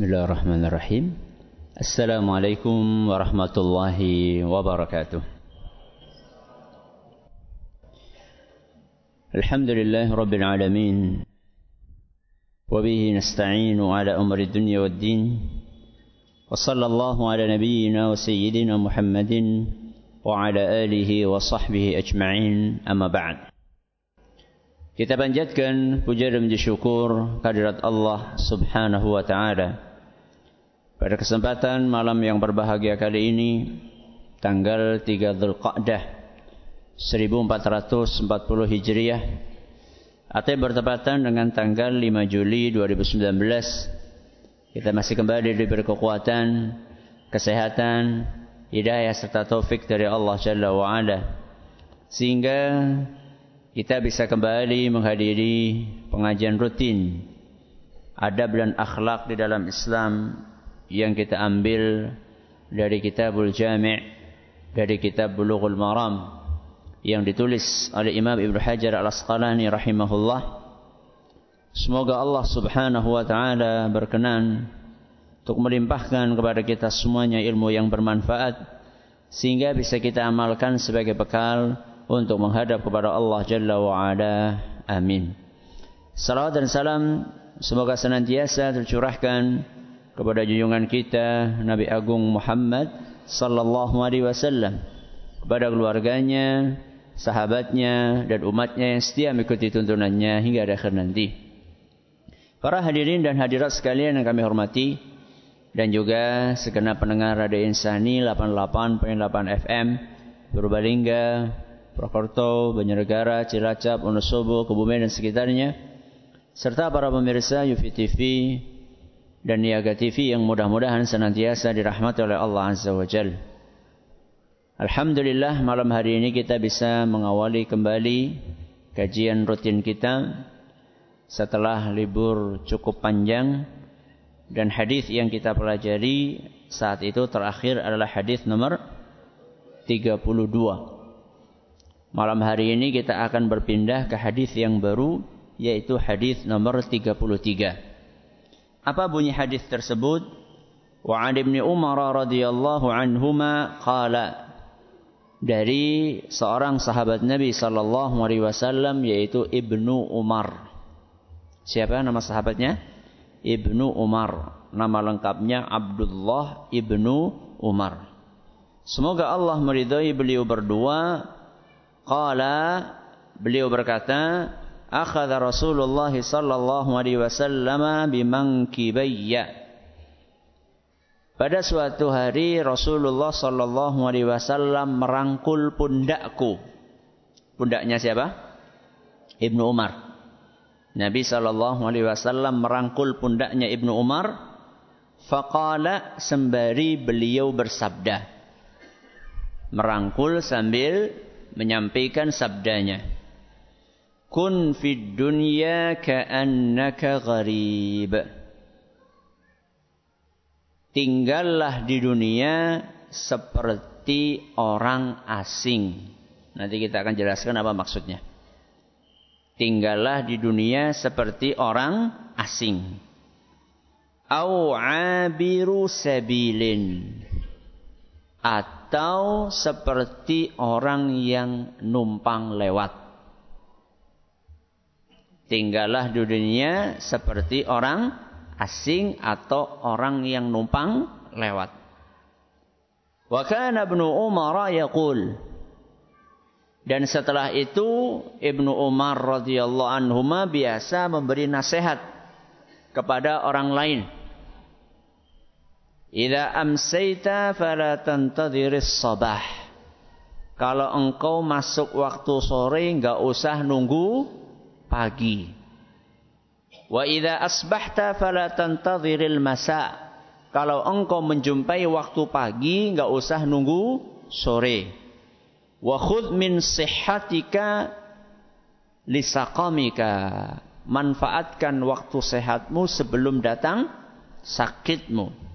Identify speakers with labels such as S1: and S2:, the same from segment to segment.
S1: بسم الله الرحمن الرحيم السلام عليكم ورحمة الله وبركاته الحمد لله رب العالمين وبه نستعين على أمر الدنيا والدين وصلى الله على نبينا وسيدنا محمد وعلى آله وصحبه أجمعين أما بعد Kita panjatkan puja dan puji syukur kehadirat Allah Subhanahu wa taala. Pada kesempatan malam yang berbahagia kali ini tanggal 3 Zulqa'dah 1440 Hijriah atau bertepatan dengan tanggal 5 Juli 2019 kita masih kembali diberi kekuatan, kesehatan, hidayah serta taufik dari Allah Jalla wa ala sehingga kita bisa kembali menghadiri pengajian rutin adab dan akhlak di dalam Islam yang kita ambil dari kitabul jami' dari kitab bulughul maram yang ditulis oleh Imam Ibn Hajar al-Asqalani rahimahullah semoga Allah subhanahu wa ta'ala berkenan untuk melimpahkan kepada kita semuanya ilmu yang bermanfaat sehingga bisa kita amalkan sebagai bekal untuk menghadap kepada Allah Jalla wa Ala. Amin. Salawat dan salam semoga senantiasa tercurahkan kepada junjungan kita Nabi Agung Muhammad sallallahu alaihi wasallam kepada keluarganya, sahabatnya dan umatnya yang setia mengikuti tuntunannya hingga akhir nanti. Para hadirin dan hadirat sekalian yang kami hormati dan juga segenap pendengar Radio Insani 88.8 FM Purbalingga, Purwokerto, Banjarnegara, Cilacap, Wonosobo, Kebumen dan sekitarnya, serta para pemirsa Yufi TV dan Niaga TV yang mudah-mudahan senantiasa dirahmati oleh Allah Azza wa Jal. Alhamdulillah malam hari ini kita bisa mengawali kembali kajian rutin kita setelah libur cukup panjang dan hadis yang kita pelajari saat itu terakhir adalah hadis nomor 32. Malam hari ini kita akan berpindah ke hadis yang baru yaitu hadis nomor 33. Apa bunyi hadis tersebut? Wa 'an Ibnu Umar radhiyallahu anhuma qala dari seorang sahabat Nabi sallallahu alaihi wasallam yaitu Ibnu Umar. Siapa nama sahabatnya? Ibnu Umar. Nama lengkapnya Abdullah Ibnu Umar. Semoga Allah meridhai beliau berdua Qala beliau berkata, akhadha Rasulullah sallallahu alaihi wasallam bimankibayya. Pada suatu hari Rasulullah sallallahu alaihi wasallam merangkul pundakku. Pundaknya siapa? Ibnu Umar. Nabi sallallahu alaihi wasallam merangkul pundaknya Ibnu Umar. Faqala sembari beliau bersabda. Merangkul sambil menyampaikan sabdanya. Kun fid dunya ka'annaka gharib. Tinggallah di dunia seperti orang asing. Nanti kita akan jelaskan apa maksudnya. Tinggallah di dunia seperti orang asing. Au abiru sabilin. Atau seperti orang yang numpang lewat. Tinggallah di dunia seperti orang asing atau orang yang numpang lewat. Wa kana Ibnu Umar yaqul dan setelah itu Ibnu Umar radhiyallahu anhu biasa memberi nasihat kepada orang lain. Idza amsayta fala tantadhiris sabah. Kalau engkau masuk waktu sore enggak usah nunggu pagi. Wa idza asbahta fala tantadhiril masa. Kalau engkau menjumpai waktu pagi enggak usah nunggu sore. Wa khudh min sihhatika lisaqamika. Manfaatkan waktu sehatmu sebelum datang sakitmu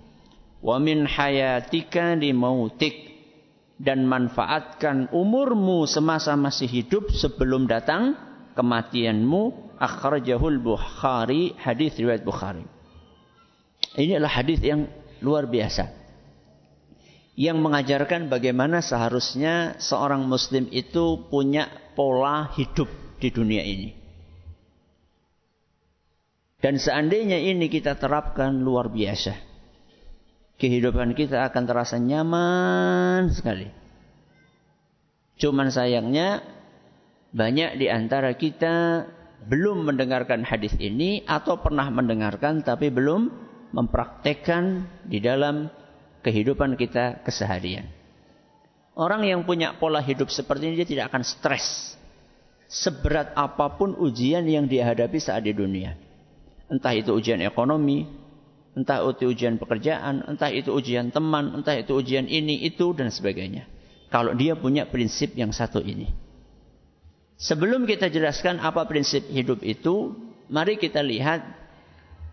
S1: wa min hayatika li mautik dan manfaatkan umurmu semasa masih hidup sebelum datang kematianmu akhrajahul Bukhari hadis riwayat Bukhari Ini adalah hadis yang luar biasa. Yang mengajarkan bagaimana seharusnya seorang muslim itu punya pola hidup di dunia ini. Dan seandainya ini kita terapkan luar biasa. Kehidupan kita akan terasa nyaman sekali. Cuman sayangnya banyak di antara kita belum mendengarkan hadis ini atau pernah mendengarkan tapi belum mempraktekkan di dalam kehidupan kita keseharian. Orang yang punya pola hidup seperti ini dia tidak akan stres. Seberat apa pun ujian yang dia hadapi saat di dunia. Entah itu ujian ekonomi, entah itu ujian pekerjaan, entah itu ujian teman, entah itu ujian ini, itu, dan sebagainya. Kalau dia punya prinsip yang satu ini. Sebelum kita jelaskan apa prinsip hidup itu, mari kita lihat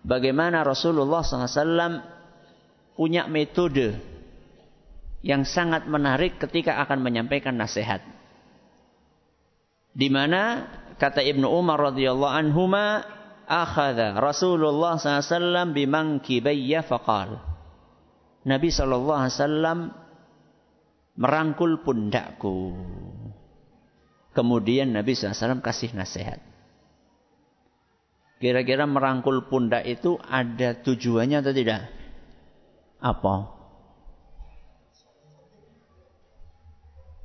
S1: bagaimana Rasulullah SAW punya metode yang sangat menarik ketika akan menyampaikan nasihat. Di mana kata Ibnu Umar radhiyallahu anhuma akhadha Rasulullah SAW bimangkibayya faqal. Nabi wasallam merangkul pundakku. Kemudian Nabi SAW kasih nasihat. Kira-kira merangkul pundak itu ada tujuannya atau tidak? Apa?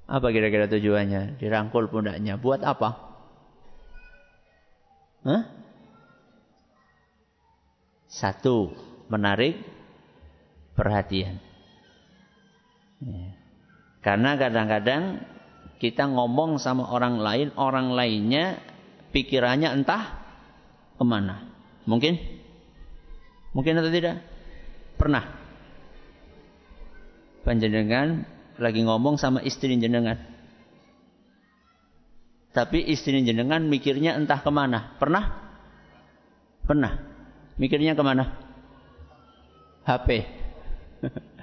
S1: Apa kira-kira tujuannya? Dirangkul pundaknya. Buat apa? Hah? Satu, menarik perhatian. Ya. Karena kadang-kadang kita ngomong sama orang lain, orang lainnya pikirannya entah ke mana. Mungkin? Mungkin atau tidak? Pernah? Panjenengan lagi ngomong sama istri jenengan. Tapi istri jenengan mikirnya entah ke mana. Pernah? Pernah. Mikirnya ke mana? HP.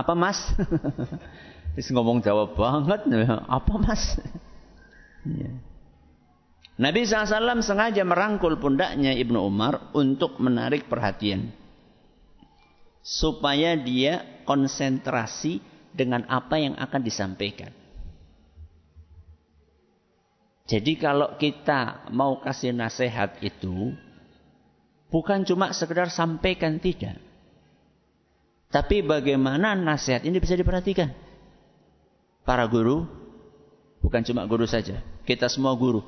S1: Apa mas? Terus ngomong jawab banget. Apa mas? Ya. Nabi SAW sengaja merangkul pundaknya Ibnu Umar untuk menarik perhatian. Supaya dia konsentrasi dengan apa yang akan disampaikan. Jadi kalau kita mau kasih nasihat itu, bukan cuma sekedar sampaikan tidak. Tapi bagaimana nasihat ini bisa diperhatikan? Para guru, bukan cuma guru saja. Kita semua guru.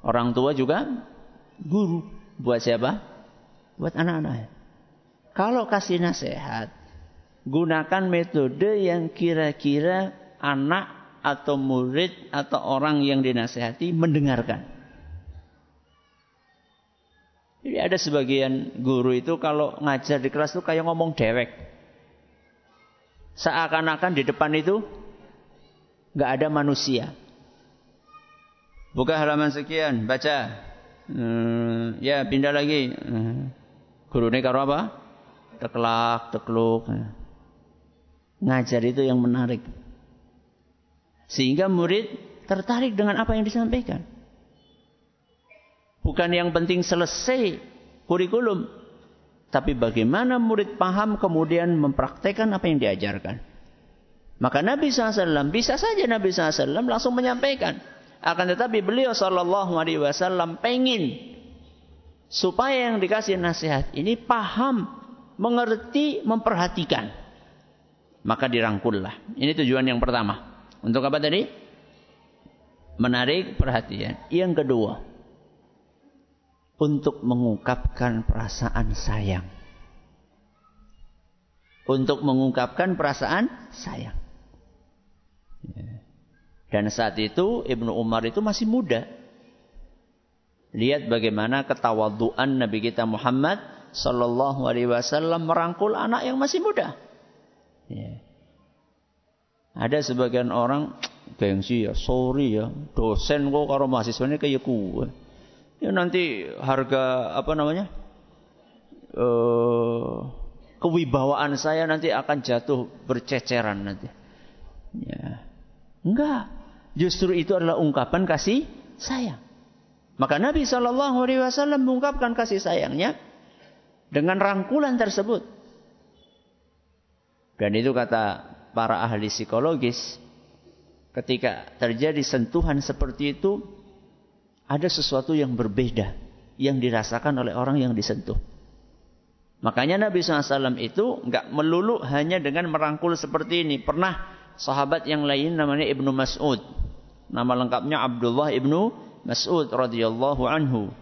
S1: Orang tua juga guru. Buat siapa? Buat anak-anak. Kalau kasih nasihat, gunakan metode yang kira-kira anak atau murid atau orang yang dinasehati mendengarkan. Jadi ada sebagian guru itu kalau ngajar di kelas itu kayak ngomong dewek. Seakan-akan di depan itu nggak ada manusia. Buka halaman sekian, baca. Hmm, ya pindah lagi. Hmm. Guru ini karo apa? Teklak, tekluk. Ngajar itu yang menarik. Sehingga murid tertarik dengan apa yang disampaikan. Bukan yang penting selesai kurikulum. Tapi bagaimana murid paham kemudian mempraktekkan apa yang diajarkan. Maka Nabi SAW, bisa saja Nabi SAW langsung menyampaikan. Akan tetapi beliau Shallallahu Alaihi Wasallam pengen supaya yang dikasih nasihat ini paham, mengerti, memperhatikan. Maka dirangkullah. Ini tujuan yang pertama. Untuk apa tadi? Menarik perhatian. Yang kedua, untuk mengungkapkan perasaan sayang. Untuk mengungkapkan perasaan sayang. Ya. Dan saat itu Ibnu Umar itu masih muda. Lihat bagaimana ketawaduan Nabi kita Muhammad Sallallahu Alaihi Wasallam merangkul anak yang masih muda. Ya. Ada sebagian orang gengsi ya, sorry ya, dosen kok karo mahasiswanya kayak kuwe. Ya nanti harga apa namanya? Uh, kewibawaan saya nanti akan jatuh berceceran nanti. Ya. Enggak. Justru itu adalah ungkapan kasih sayang. Maka Nabi Shallallahu Alaihi Wasallam mengungkapkan kasih sayangnya dengan rangkulan tersebut. Dan itu kata para ahli psikologis, ketika terjadi sentuhan seperti itu, ada sesuatu yang berbeda yang dirasakan oleh orang yang disentuh. Makanya Nabi SAW itu nggak melulu hanya dengan merangkul seperti ini. Pernah sahabat yang lain namanya Ibnu Mas'ud. Nama lengkapnya Abdullah Ibnu Mas'ud radhiyallahu anhu.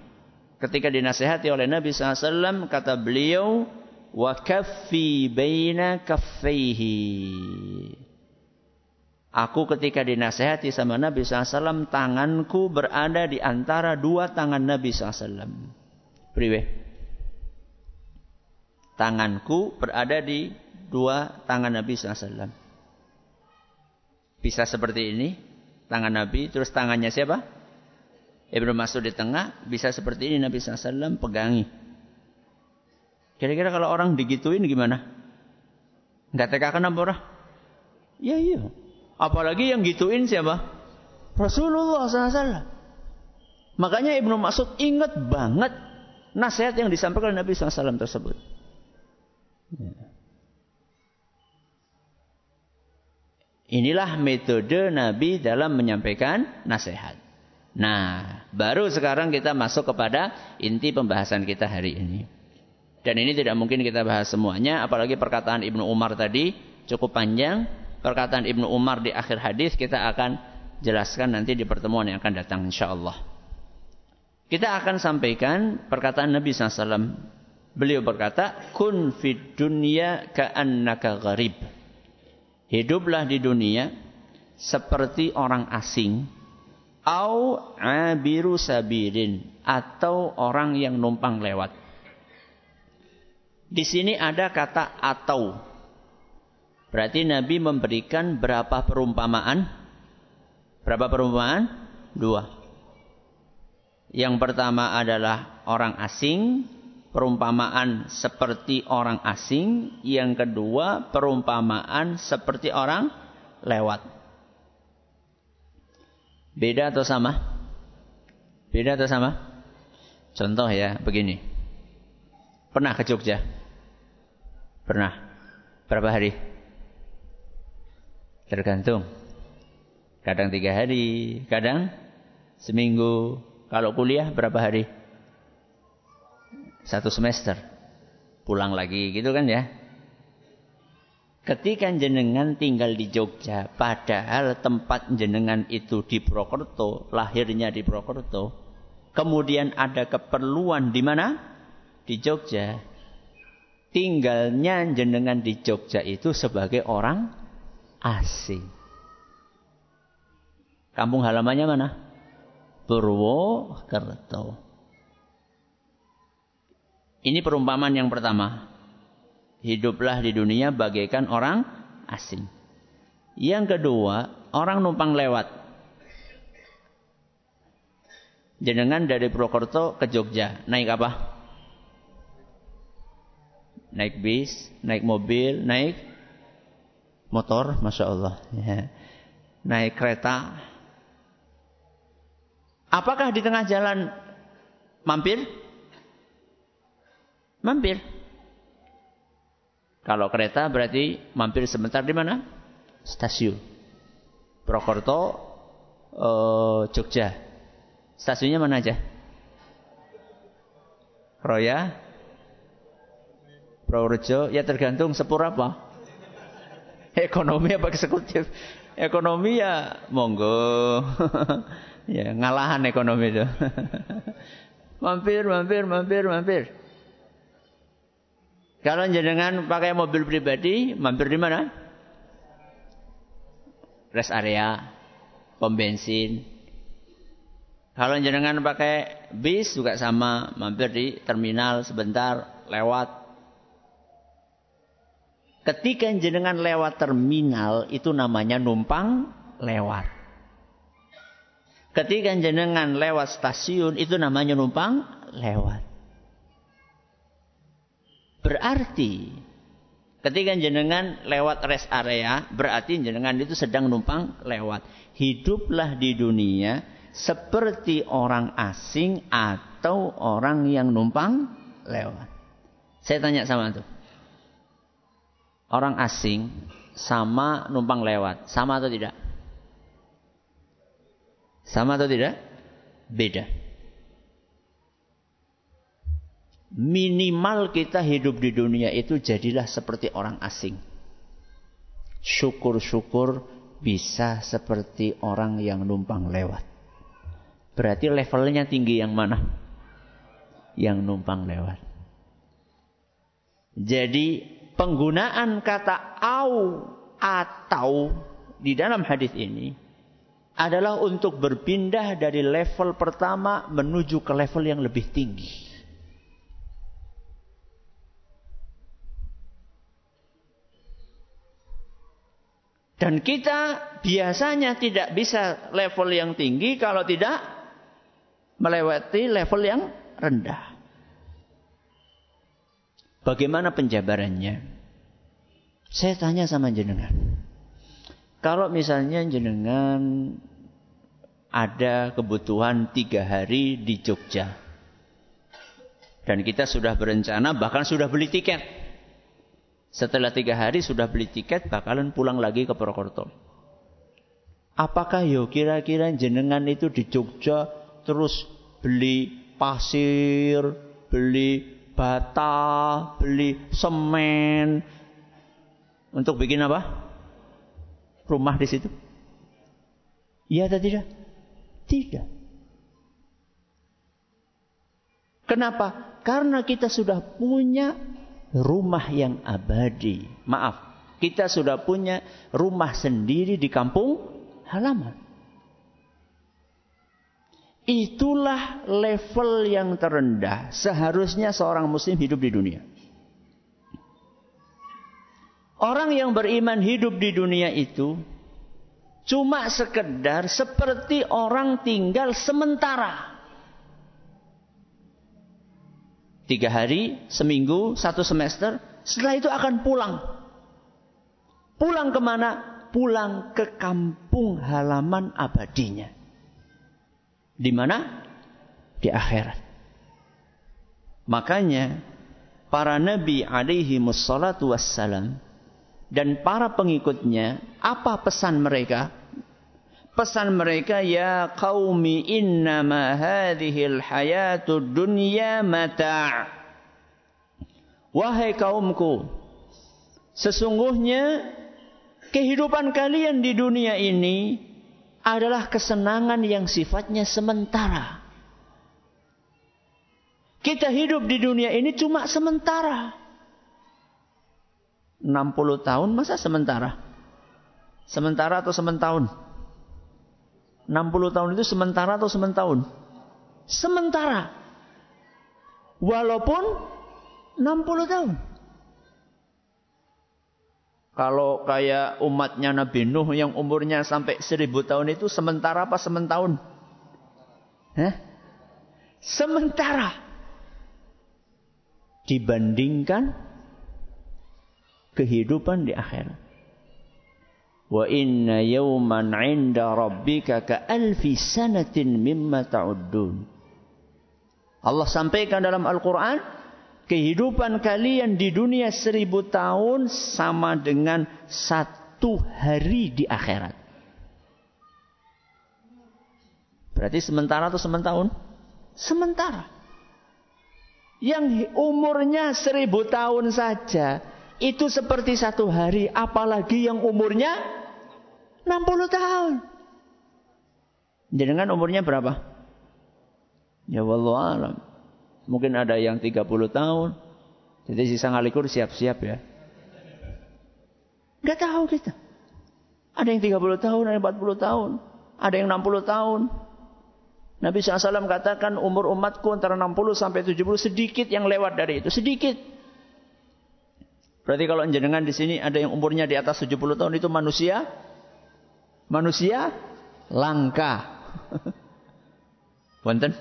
S1: Ketika dinasehati oleh Nabi SAW, kata beliau, wa kaffi baina kaffaihi. Aku ketika dinasehati sama Nabi SAW, tanganku berada di antara dua tangan Nabi SAW. Priwe tanganku berada di dua tangan Nabi SAW. Bisa seperti ini, tangan Nabi, terus tangannya siapa? Ibnu Mas'ud di tengah, bisa seperti ini Nabi SAW pegangi. Kira-kira kalau orang digituin gimana? Enggak teka apa orang? Ya iya. Apalagi yang gituin siapa? Rasulullah SAW. Makanya Ibnu Mas'ud ingat banget nasihat yang disampaikan Nabi SAW tersebut. Ya. Inilah metode Nabi dalam menyampaikan nasihat. Nah, baru sekarang kita masuk kepada inti pembahasan kita hari ini. Dan ini tidak mungkin kita bahas semuanya, apalagi perkataan Ibnu Umar tadi cukup panjang. Perkataan Ibnu Umar di akhir hadis kita akan jelaskan nanti di pertemuan yang akan datang insya Allah. Kita akan sampaikan perkataan Nabi SAW Beliau berkata, "Kun fid dunya ka'annaka gharib." Hiduplah di dunia seperti orang asing au abiru sabirin atau orang yang numpang lewat. Di sini ada kata atau. Berarti Nabi memberikan berapa perumpamaan? Berapa perumpamaan? Dua. Yang pertama adalah orang asing, perumpamaan seperti orang asing, yang kedua perumpamaan seperti orang lewat. Beda atau sama? Beda atau sama? Contoh ya, begini. Pernah ke Jogja? Pernah. Berapa hari? Tergantung. Kadang tiga hari, kadang seminggu. Kalau kuliah berapa hari? Satu semester. Pulang lagi gitu kan ya. Ketika jenengan tinggal di Jogja, padahal tempat jenengan itu di Prokerto, lahirnya di Prokerto, kemudian ada keperluan di mana? Di Jogja. Tinggalnya jenengan di Jogja itu sebagai orang asing. Kampung halamannya mana? Purwokerto. Ini perumpamaan yang pertama. Hiduplah di dunia bagaikan orang asing. Yang kedua, orang numpang lewat. Jenengan dari Purwokerto ke Jogja, naik apa? Naik bis, naik mobil, naik motor, masya Allah. Ya. Naik kereta. Apakah di tengah jalan mampir? Mampir. Kalau kereta berarti mampir sebentar di mana? Stasiun. Prokerto, uh, Jogja. Stasiunnya mana aja? Roya, Purworejo, ya tergantung sepur apa. Ekonomi apa eksekutif? Ekonomi ya monggo. ya ngalahan ekonomi itu. mampir, mampir, mampir, mampir. Kalau jenengan pakai mobil pribadi, mampir di mana? Rest area, pom bensin. Kalau jenengan pakai bis juga sama, mampir di terminal sebentar, lewat. Ketika jenengan lewat terminal, itu namanya numpang lewat. Ketika jenengan lewat stasiun, itu namanya numpang lewat. Berarti ketika jenengan lewat rest area, berarti jenengan itu sedang numpang lewat. Hiduplah di dunia seperti orang asing atau orang yang numpang lewat. Saya tanya sama tuh. Orang asing sama numpang lewat, sama atau tidak? Sama atau tidak? Beda. Minimal kita hidup di dunia itu jadilah seperti orang asing. Syukur-syukur bisa seperti orang yang numpang lewat. Berarti levelnya tinggi yang mana? Yang numpang lewat. Jadi penggunaan kata au atau di dalam hadis ini adalah untuk berpindah dari level pertama menuju ke level yang lebih tinggi. Dan kita biasanya tidak bisa level yang tinggi kalau tidak melewati level yang rendah. Bagaimana penjabarannya? Saya tanya sama jenengan. Kalau misalnya jenengan ada kebutuhan tiga hari di Jogja. Dan kita sudah berencana bahkan sudah beli tiket. Setelah tiga hari sudah beli tiket, bakalan pulang lagi ke Purwokerto. Apakah yo kira-kira jenengan itu di Jogja terus beli pasir, beli bata, beli semen untuk bikin apa? Rumah di situ? Iya atau tidak? Tidak. Kenapa? Karena kita sudah punya rumah yang abadi. Maaf, kita sudah punya rumah sendiri di kampung halaman. Itulah level yang terendah seharusnya seorang muslim hidup di dunia. Orang yang beriman hidup di dunia itu cuma sekedar seperti orang tinggal sementara. Tiga hari, seminggu, satu semester. Setelah itu akan pulang. Pulang ke mana? Pulang ke kampung halaman abadinya. Di mana? Di akhirat. Makanya para nabi alaihi musallatu wassalam dan para pengikutnya apa pesan mereka? Pesan mereka ya qaumi innama hadhil hayatud dunya mata' wahai kaumku sesungguhnya kehidupan kalian di dunia ini adalah kesenangan yang sifatnya sementara. Kita hidup di dunia ini cuma sementara. 60 tahun masa sementara? Sementara atau sementahun 60 tahun itu sementara atau sementahun? Sementara. Walaupun 60 tahun. Kalau kayak umatnya Nabi Nuh yang umurnya sampai 1000 tahun itu sementara apa sementahun? Hah? Sementara. Dibandingkan kehidupan di akhirat. Wa inna yawman 'inda rabbika ka alfi sanatin mimma ta'uddun. Allah sampaikan dalam Al-Quran, kehidupan kalian di dunia seribu tahun sama dengan satu hari di akhirat. Berarti sementara atau sementahun? Sementara. Yang umurnya seribu tahun saja, itu seperti satu hari, apalagi yang umurnya 60 tahun. Jenengan umurnya berapa? Ya Allah alam. Mungkin ada yang 30 tahun. Jadi sisa ngalikur siap-siap ya. Gak tahu kita. Ada yang 30 tahun, ada yang 40 tahun. Ada yang 60 tahun. Nabi SAW katakan umur umatku antara 60 sampai 70 sedikit yang lewat dari itu. Sedikit. Berarti kalau jenengan di sini ada yang umurnya di atas 70 tahun itu manusia manusia langka. Wonten?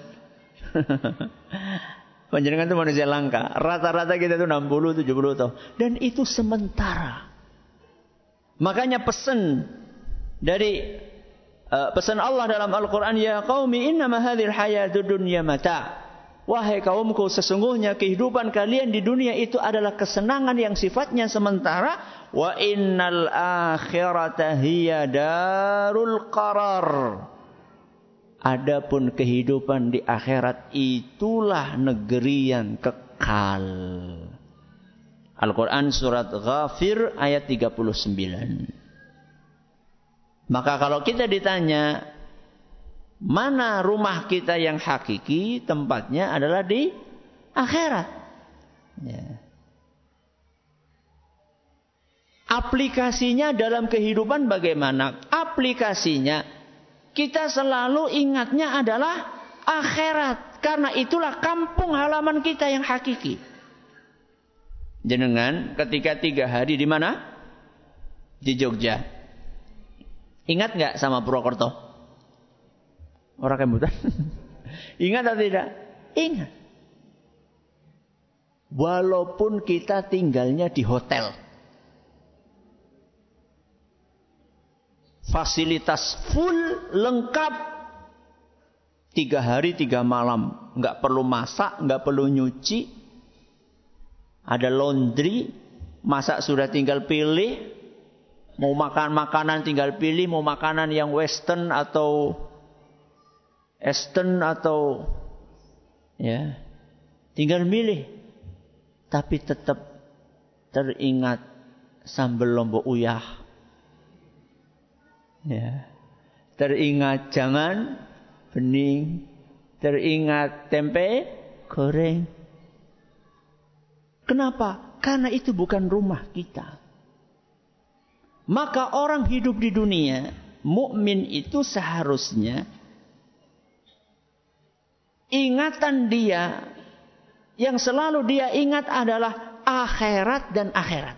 S1: Panjenengan itu manusia langka. Rata-rata kita itu 60, 70 tahun. Dan itu sementara. Makanya pesan dari uh, pesan Allah dalam Al-Quran. Ya qawmi innama hadhil hayatu dunya mata. Wahai kaumku, sesungguhnya kehidupan kalian di dunia itu adalah kesenangan yang sifatnya sementara. Wa innal akhirata hiya darul qarar. Adapun kehidupan di akhirat itulah negeri yang kekal. Al-Quran surat Ghafir ayat 39. Maka kalau kita ditanya, mana rumah kita yang hakiki, tempatnya adalah di akhirat. Ya. Aplikasinya dalam kehidupan bagaimana? Aplikasinya kita selalu ingatnya adalah akhirat. Karena itulah kampung halaman kita yang hakiki. Jenengan ketika tiga hari di mana? Di Jogja. Ingat nggak sama Purwokerto? Orang kemudian. Ingat atau tidak? Ingat. Walaupun kita tinggalnya di hotel. Fasilitas full lengkap. Tiga hari tiga malam. Nggak perlu masak, nggak perlu nyuci. Ada laundry. Masak sudah tinggal pilih. Mau makan makanan tinggal pilih mau makanan yang western atau eastern atau ya tinggal milih. Tapi tetap teringat sambal lombok uyah. Ya. Teringat jangan bening, teringat tempe goreng. Kenapa? Karena itu bukan rumah kita. Maka orang hidup di dunia, mukmin itu seharusnya ingatan dia yang selalu dia ingat adalah akhirat dan akhirat.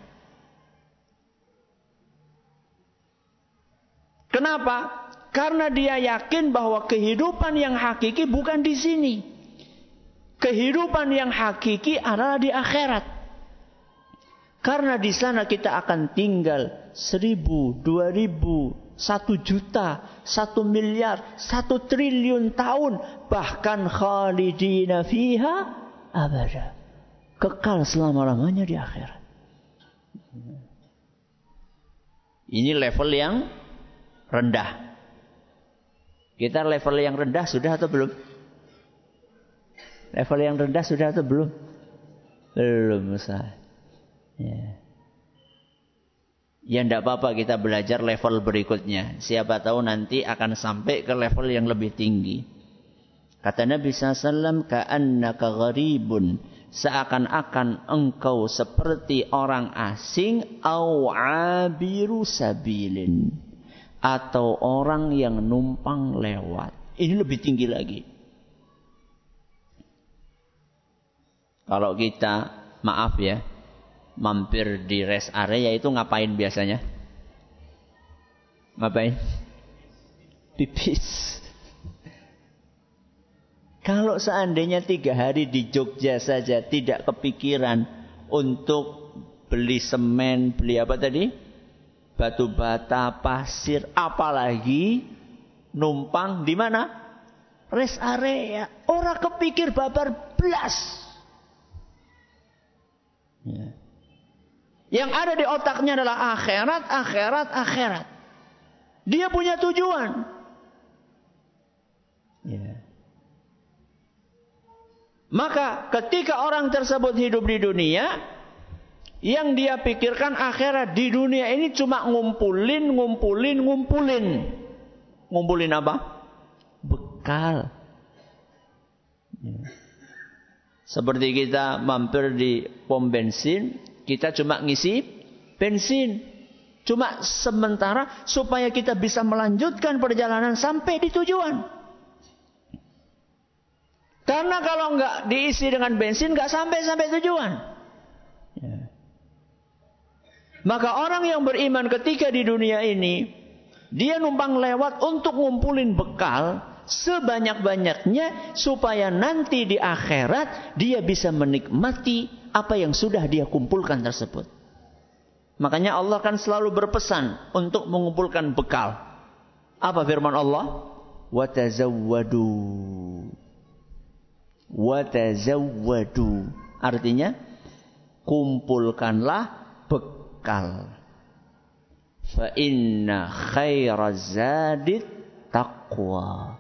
S1: Kenapa? Karena dia yakin bahwa kehidupan yang hakiki bukan di sini. Kehidupan yang hakiki adalah di akhirat. Karena di sana kita akan tinggal seribu, dua ribu, satu juta, satu miliar, satu triliun tahun. Bahkan khalidina fiha abada. Kekal selama-lamanya di akhirat. Ini level yang rendah. Kita level yang rendah sudah atau belum? Level yang rendah sudah atau belum? Belum, Ustaz. Ya. Ya tidak apa-apa kita belajar level berikutnya. Siapa tahu nanti akan sampai ke level yang lebih tinggi. Kata Nabi SAW, Ka'annaka gharibun. Seakan-akan engkau seperti orang asing. Au sabilin. Atau orang yang numpang lewat. Ini lebih tinggi lagi. Kalau kita, maaf ya, mampir di rest area itu ngapain biasanya? Ngapain? Pipis. Kalau seandainya tiga hari di Jogja saja tidak kepikiran untuk beli semen, beli apa tadi? Batu bata, pasir, apalagi numpang di mana? Rest area. Orang kepikir babar belas. Yang ada di otaknya adalah akhirat, akhirat, akhirat. Dia punya tujuan. Ya. Maka ketika orang tersebut hidup di dunia, yang dia pikirkan akhirat di dunia ini cuma ngumpulin, ngumpulin, ngumpulin. Ngumpulin apa? Bekal. Ya. Seperti kita mampir di pom bensin, kita cuma ngisi bensin. Cuma sementara supaya kita bisa melanjutkan perjalanan sampai di tujuan. Karena kalau nggak diisi dengan bensin nggak sampai sampai tujuan. Ya. Maka orang yang beriman ketika di dunia ini dia numpang lewat untuk ngumpulin bekal sebanyak-banyaknya supaya nanti di akhirat dia bisa menikmati apa yang sudah dia kumpulkan tersebut. Makanya Allah kan selalu berpesan untuk mengumpulkan bekal. Apa firman Allah? Watazawwadu. Watazawwadu. Artinya kumpulkanlah bekal. Fa inna taqwa.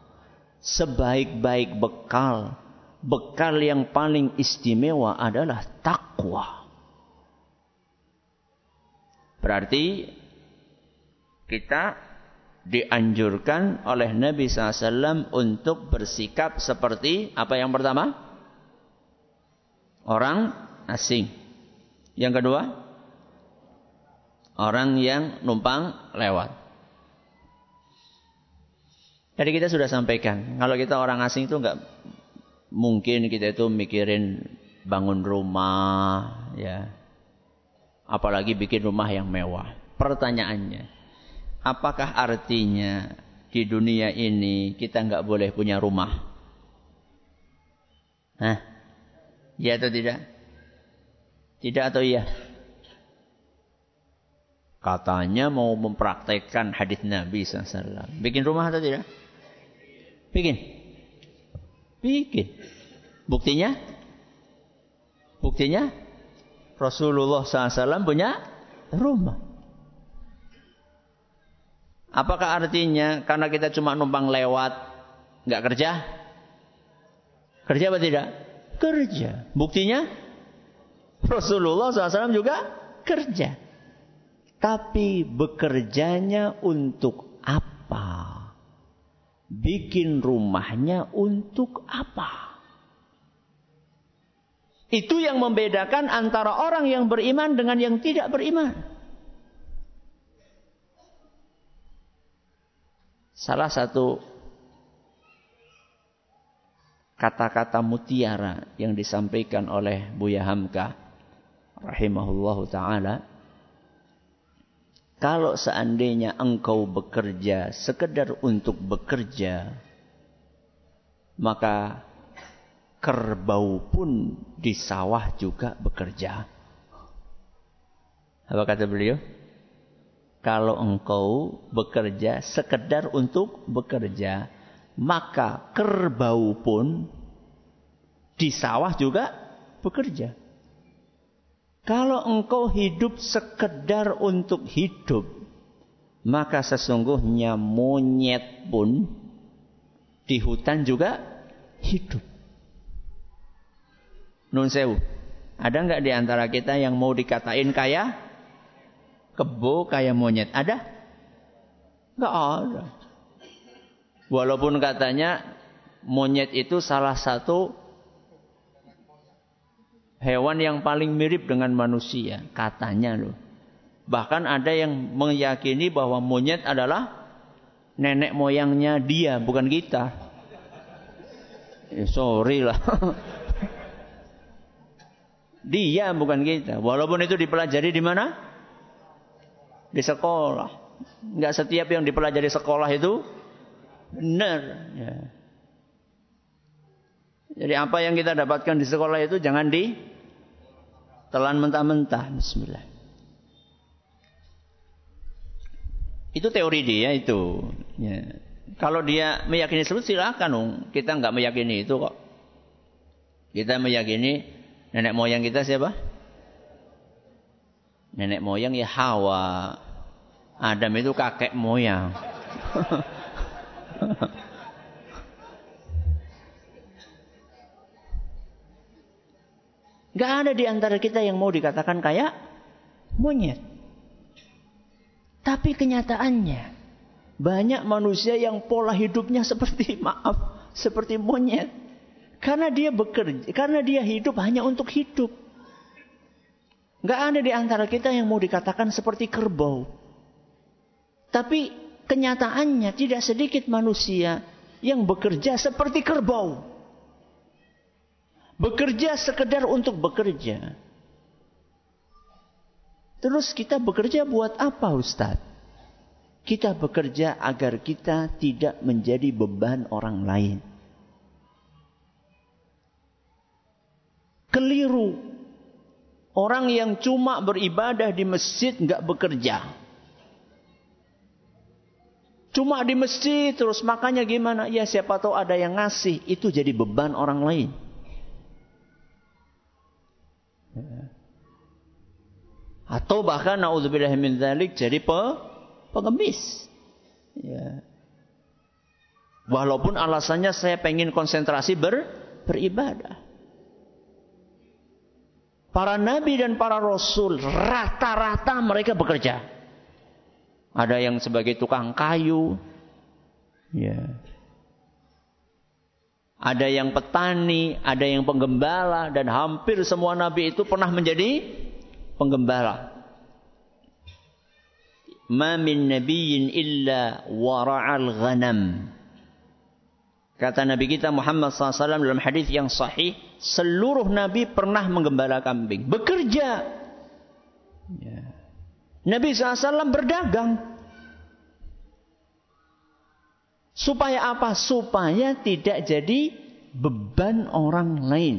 S1: Sebaik-baik bekal, bekal yang paling istimewa adalah takwa. Berarti kita dianjurkan oleh Nabi SAW untuk bersikap seperti apa yang pertama? Orang asing. Yang kedua? Orang yang numpang lewat. Jadi kita sudah sampaikan, kalau kita orang asing itu enggak mungkin kita itu mikirin bangun rumah, ya. Apalagi bikin rumah yang mewah. Pertanyaannya, apakah artinya di dunia ini kita enggak boleh punya rumah? Hah? Ya atau tidak? Tidak atau iya? Katanya mau mempraktekkan hadis Nabi SAW. Bikin rumah atau tidak? Bikin. Bikin. Buktinya? Buktinya? Rasulullah SAW punya rumah. Apakah artinya karena kita cuma numpang lewat, nggak kerja? Kerja apa tidak? Kerja. Buktinya Rasulullah SAW juga kerja. Tapi bekerjanya untuk apa? Bikin rumahnya untuk apa? Itu yang membedakan antara orang yang beriman dengan yang tidak beriman. Salah satu kata-kata mutiara yang disampaikan oleh Buya Hamka rahimahullahu taala kalau seandainya engkau bekerja sekedar untuk bekerja, maka kerbau pun di sawah juga bekerja. Apa kata beliau? Kalau engkau bekerja sekedar untuk bekerja, maka kerbau pun di sawah juga bekerja. Kalau engkau hidup sekedar untuk hidup, maka sesungguhnya monyet pun di hutan juga hidup. Nun sewu. Ada nggak di antara kita yang mau dikatain kaya kebo kayak monyet? Ada? Nggak ada. Walaupun katanya monyet itu salah satu hewan yang paling mirip dengan manusia, katanya loh. Bahkan ada yang meyakini bahwa monyet adalah nenek moyangnya dia, bukan kita. Eh, sorry lah. dia bukan kita. Walaupun itu dipelajari di mana? Di sekolah. Enggak setiap yang dipelajari sekolah itu benar. Ya. Jadi apa yang kita dapatkan di sekolah itu jangan di telan mentah-mentah. Bismillah. Itu teori dia itu. Ya. Kalau dia meyakini seperti silakan dong. Kita nggak meyakini itu kok. Kita meyakini nenek moyang kita siapa? Nenek moyang ya Hawa. Adam itu kakek moyang. Gak ada di antara kita yang mau dikatakan kayak monyet. Tapi kenyataannya banyak manusia yang pola hidupnya seperti maaf, seperti monyet. Karena dia bekerja, karena dia hidup hanya untuk hidup. Gak ada di antara kita yang mau dikatakan seperti kerbau. Tapi kenyataannya tidak sedikit manusia yang bekerja seperti kerbau. Bekerja sekedar untuk bekerja. Terus kita bekerja buat apa Ustadz? Kita bekerja agar kita tidak menjadi beban orang lain. Keliru. Orang yang cuma beribadah di masjid nggak bekerja. Cuma di masjid terus makanya gimana? Ya siapa tahu ada yang ngasih itu jadi beban orang lain. Atau bahkan naudzubillah min dzalik jadi pe, pengemis. Ya. Walaupun alasannya saya pengen konsentrasi ber, beribadah. Para nabi dan para rasul rata-rata mereka bekerja. Ada yang sebagai tukang kayu. Ya. Ada yang petani, ada yang penggembala dan hampir semua nabi itu pernah menjadi penggembala. Ma min nabiyyin illa wara'al ghanam. Kata Nabi kita Muhammad SAW dalam hadis yang sahih, seluruh Nabi pernah menggembala kambing, bekerja. Ya. Nabi SAW berdagang. Supaya apa? Supaya tidak jadi beban orang lain.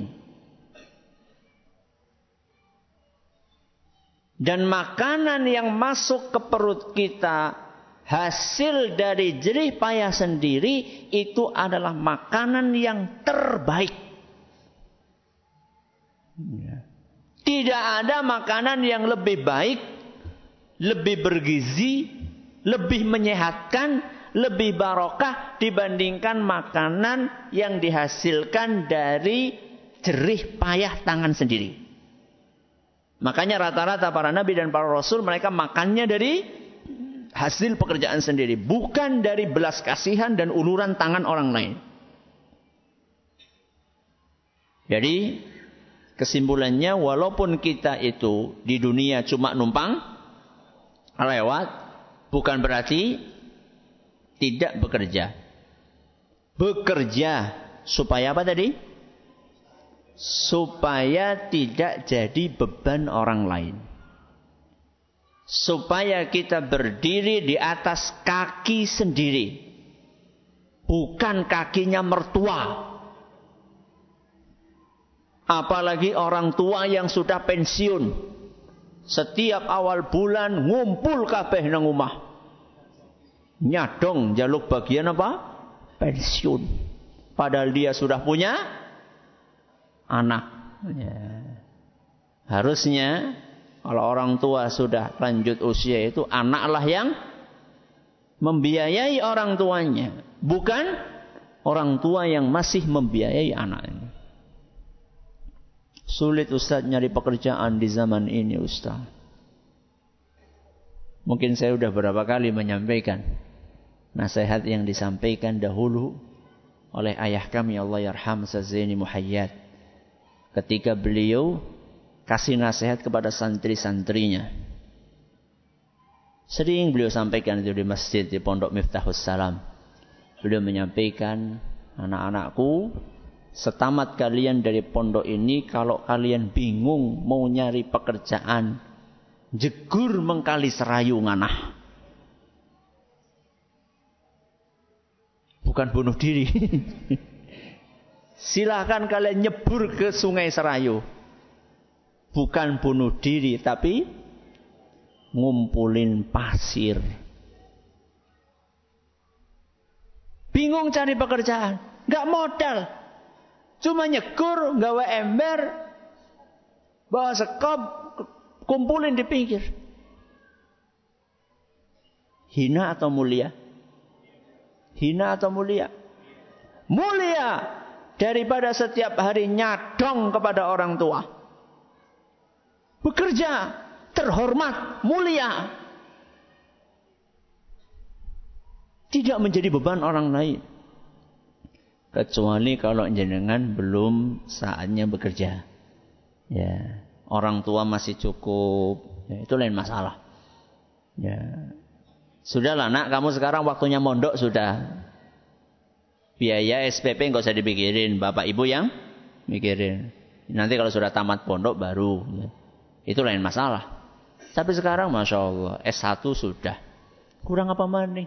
S1: Dan makanan yang masuk ke perut kita hasil dari jerih payah sendiri itu adalah makanan yang terbaik. Ya. Tidak ada makanan yang lebih baik, lebih bergizi, lebih menyehatkan, lebih barokah dibandingkan makanan yang dihasilkan dari jerih payah tangan sendiri. Makanya rata-rata para nabi dan para rasul mereka makannya dari hasil pekerjaan sendiri, bukan dari belas kasihan dan uluran tangan orang lain. Jadi kesimpulannya walaupun kita itu di dunia cuma numpang lewat, bukan berarti tidak bekerja. Bekerja supaya apa tadi? supaya tidak jadi beban orang lain. Supaya kita berdiri di atas kaki sendiri. Bukan kakinya mertua. Apalagi orang tua yang sudah pensiun. Setiap awal bulan ngumpul kabeh nang rumah. Nyadong jaluk bagian apa? Pensiun. Padahal dia sudah punya anak. Ya. Harusnya kalau orang tua sudah lanjut usia itu anaklah yang membiayai orang tuanya, bukan orang tua yang masih membiayai anaknya. Sulit Ustaz nyari pekerjaan di zaman ini Ustaz. Mungkin saya sudah berapa kali menyampaikan nasihat yang disampaikan dahulu oleh ayah kami Allah yarham Zaini Muhayyad ketika beliau kasih nasihat kepada santri-santrinya. Sering beliau sampaikan itu di masjid di Pondok Miftahus Salam. Beliau menyampaikan, anak-anakku, setamat kalian dari pondok ini, kalau kalian bingung mau nyari pekerjaan, jegur mengkali serayu nganah. Bukan bunuh diri. Silahkan kalian nyebur ke sungai Serayu. Bukan bunuh diri, tapi ngumpulin pasir. Bingung cari pekerjaan. Gak modal. Cuma nyekur, gawe ember, bawa sekop, kumpulin di pinggir. Hina atau mulia? Hina atau mulia? Mulia daripada setiap hari nyadong kepada orang tua. Bekerja terhormat, mulia. Tidak menjadi beban orang lain. Kecuali kalau jenengan belum saatnya bekerja. Ya, orang tua masih cukup. Ya, itu lain masalah. Ya. Sudahlah nak, kamu sekarang waktunya mondok sudah. Biaya SPP nggak usah dipikirin, bapak ibu yang mikirin. Nanti kalau sudah tamat pondok baru, itu lain masalah. Tapi sekarang masya Allah S1 sudah, kurang apa nih?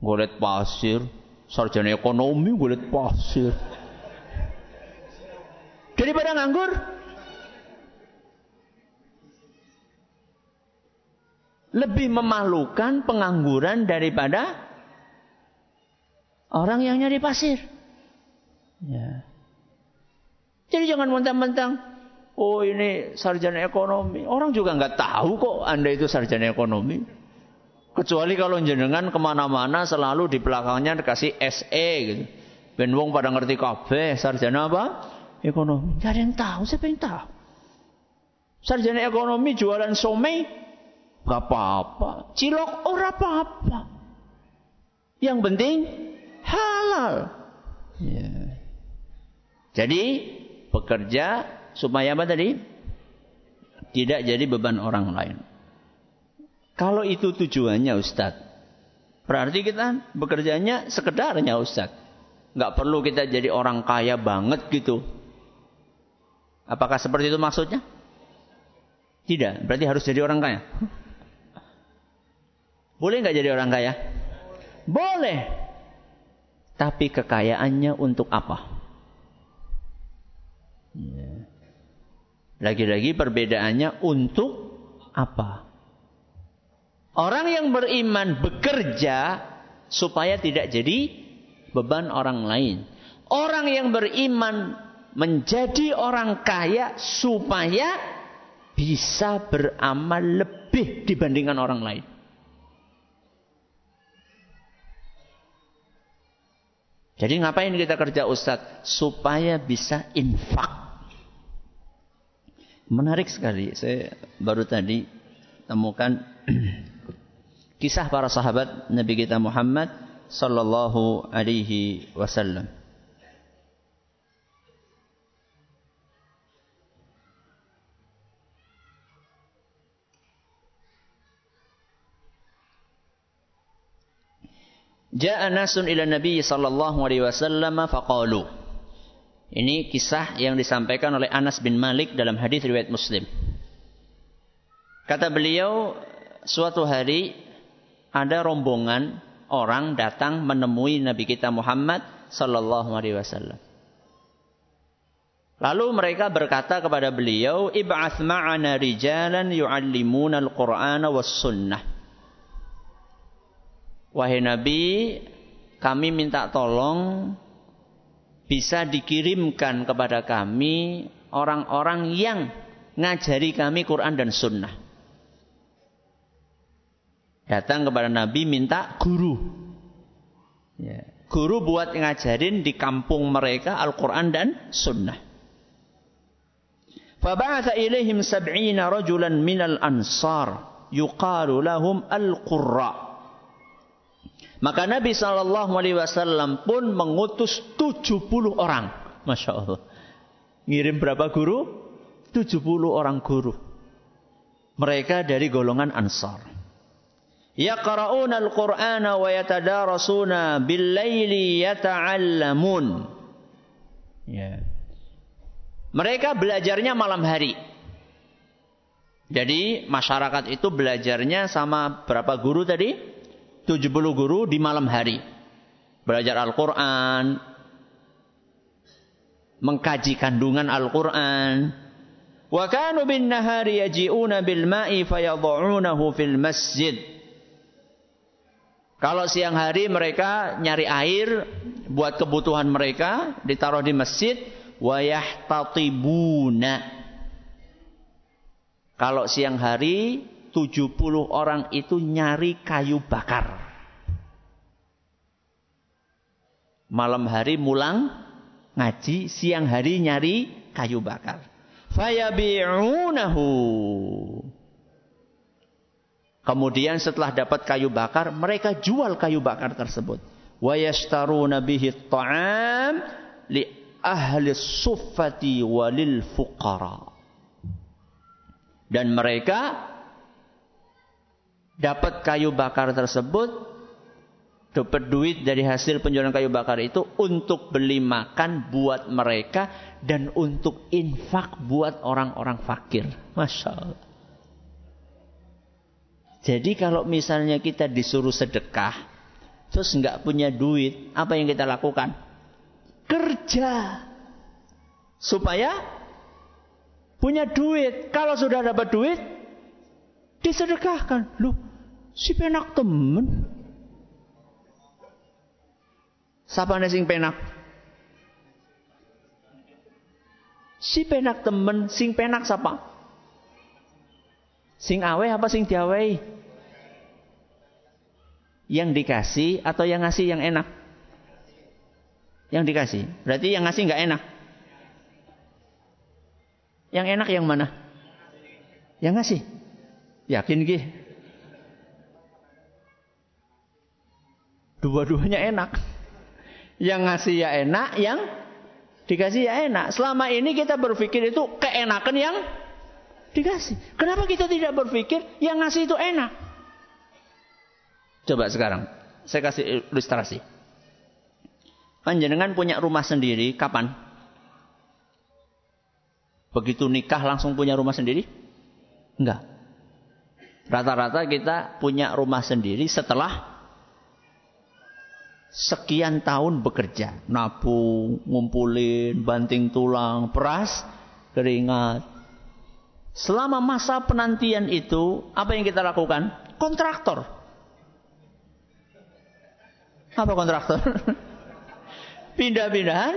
S1: Golet pasir, sarjana ekonomi golet pasir. Daripada nganggur, lebih memalukan pengangguran daripada Orang yang nyari pasir. Ya. Jadi jangan mentang-mentang Oh ini sarjana ekonomi. Orang juga nggak tahu kok Anda itu sarjana ekonomi. Kecuali kalau jenengan ke mana-mana selalu di belakangnya dikasih SE gitu. Ben wong pada ngerti kabeh sarjana apa? Ekonomi. Gak ada yang tahu, siapa yang tahu? Sarjana ekonomi jualan somai gak apa-apa. Cilok ora apa-apa. Yang penting halal. Ya. Jadi bekerja supaya apa tadi? Tidak jadi beban orang lain. Kalau itu tujuannya Ustadz. Berarti kita bekerjanya sekedarnya Ustadz. Nggak perlu kita jadi orang kaya banget gitu. Apakah seperti itu maksudnya? Tidak. Berarti harus jadi orang kaya. Boleh nggak jadi orang kaya? Boleh. Tapi kekayaannya untuk apa? Ya. Lagi-lagi perbedaannya untuk apa? Orang yang beriman bekerja supaya tidak jadi beban orang lain. Orang yang beriman menjadi orang kaya supaya bisa beramal lebih dibandingkan orang lain. Jadi ngapain kita kerja Ustadz? Supaya bisa infak. Menarik sekali. Saya baru tadi temukan kisah para sahabat Nabi kita Muhammad sallallahu alaihi wasallam. Ja'a nasun ila Nabi sallallahu alaihi wasallam faqalu. Ini kisah yang disampaikan oleh Anas bin Malik dalam hadis riwayat Muslim. Kata beliau, suatu hari ada rombongan orang datang menemui Nabi kita Muhammad sallallahu alaihi wasallam. Lalu mereka berkata kepada beliau, "Ib'ats ma'ana rijalan yu'allimuna al-Qur'ana was sunnah." Wahai Nabi, kami minta tolong bisa dikirimkan kepada kami orang-orang yang ngajari kami Quran dan Sunnah datang kepada Nabi minta guru. Ya. Guru buat ngajarin di kampung mereka Al-Quran dan Sunnah. Faba'atha ilaihim sab'ina rajulan minal ansar yuqalu lahum al-qurra. Maka Nabi SAW pun mengutus 70 orang. Masya Allah. Ngirim berapa guru? 70 orang guru. Mereka dari golongan ansar yaqra'una al-Qur'ana wa yatadarasuna bil-laili yata'allamun. Ya. Mereka belajarnya malam hari. Jadi masyarakat itu belajarnya sama berapa guru tadi? 70 guru di malam hari. Belajar Al-Quran. Mengkaji kandungan Al-Quran. Wa kanu bin nahari yaji'una bil ma'i fayadha'unahu fil masjid. Kalau siang hari mereka nyari air buat kebutuhan mereka, ditaruh di masjid, wayah tatibuna. Kalau siang hari 70 orang itu nyari kayu bakar. Malam hari mulang ngaji, siang hari nyari kayu bakar. Fayabi'unahu. Kemudian setelah dapat kayu bakar, mereka jual kayu bakar tersebut. Wa yashtaruna bihi ta'am li ahli suffati walil fuqara. Dan mereka dapat kayu bakar tersebut, dapat duit dari hasil penjualan kayu bakar itu untuk beli makan buat mereka dan untuk infak buat orang-orang fakir. Masya Allah. Jadi kalau misalnya kita disuruh sedekah, terus nggak punya duit, apa yang kita lakukan? Kerja. Supaya punya duit. Kalau sudah dapat duit, disedekahkan. Loh, si penak temen. Siapa sing penak? Si penak temen, sing penak siapa? Sing awe apa sing diawei? Yang dikasih atau yang ngasih yang enak? Yang dikasih. Berarti yang ngasih nggak enak. Yang enak yang mana? Yang ngasih. Yakin gih? Dua-duanya enak. Yang ngasih ya enak, yang dikasih ya enak. Selama ini kita berpikir itu keenakan yang dikasih. Kenapa kita tidak berpikir yang ngasih itu enak? Coba sekarang, saya kasih ilustrasi. Panjenengan punya rumah sendiri, kapan? Begitu nikah langsung punya rumah sendiri? Enggak. Rata-rata kita punya rumah sendiri setelah sekian tahun bekerja, nabung, ngumpulin, banting tulang, peras, keringat. Selama masa penantian itu, apa yang kita lakukan? Kontraktor. Apa kontraktor? Pindah-pindahan,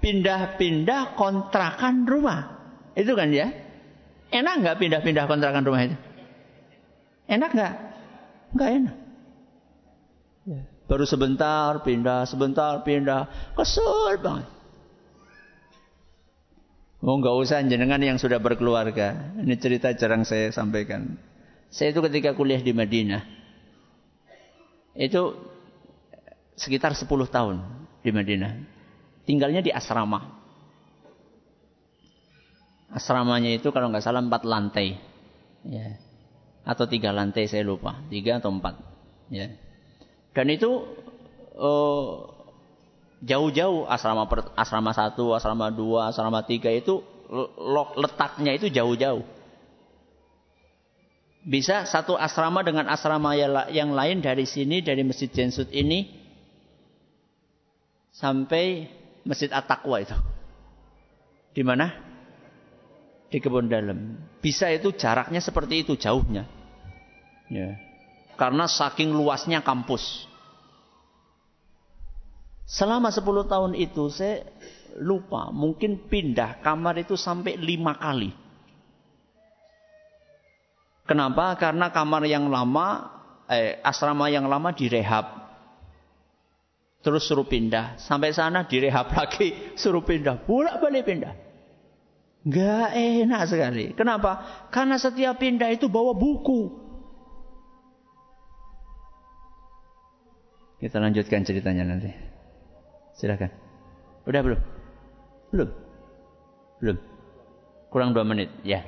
S1: pindah-pindah kontrakan rumah. Itu kan ya? Enak nggak pindah-pindah kontrakan rumah itu? Enak nggak? Nggak enak. Ya. Baru sebentar pindah, sebentar pindah. Kesel banget. Oh nggak usah jenengan yang sudah berkeluarga. Ini cerita jarang saya sampaikan. Saya itu ketika kuliah di Madinah. Itu sekitar 10 tahun di Madinah. Tinggalnya di asrama. Asramanya itu kalau nggak salah empat lantai. Ya. Atau tiga lantai saya lupa. Tiga atau empat. Ya. Dan itu uh, jauh-jauh asrama per, asrama satu, asrama dua, asrama tiga itu letaknya itu jauh-jauh. Bisa satu asrama dengan asrama yang lain dari sini dari Masjid Jensut ini sampai Masjid At-Taqwa itu. Di mana? Di kebun dalam. Bisa itu jaraknya seperti itu jauhnya. Ya. Karena saking luasnya kampus. Selama 10 tahun itu saya lupa. Mungkin pindah kamar itu sampai lima kali. Kenapa? Karena kamar yang lama, eh, asrama yang lama direhab. Terus suruh pindah. Sampai sana direhab lagi. Suruh pindah. Bolak balik pindah. Gak enak sekali. Kenapa? Karena setiap pindah itu bawa buku. Kita lanjutkan ceritanya nanti. Silakan. Udah belum? Belum. Belum. Kurang dua menit, ya.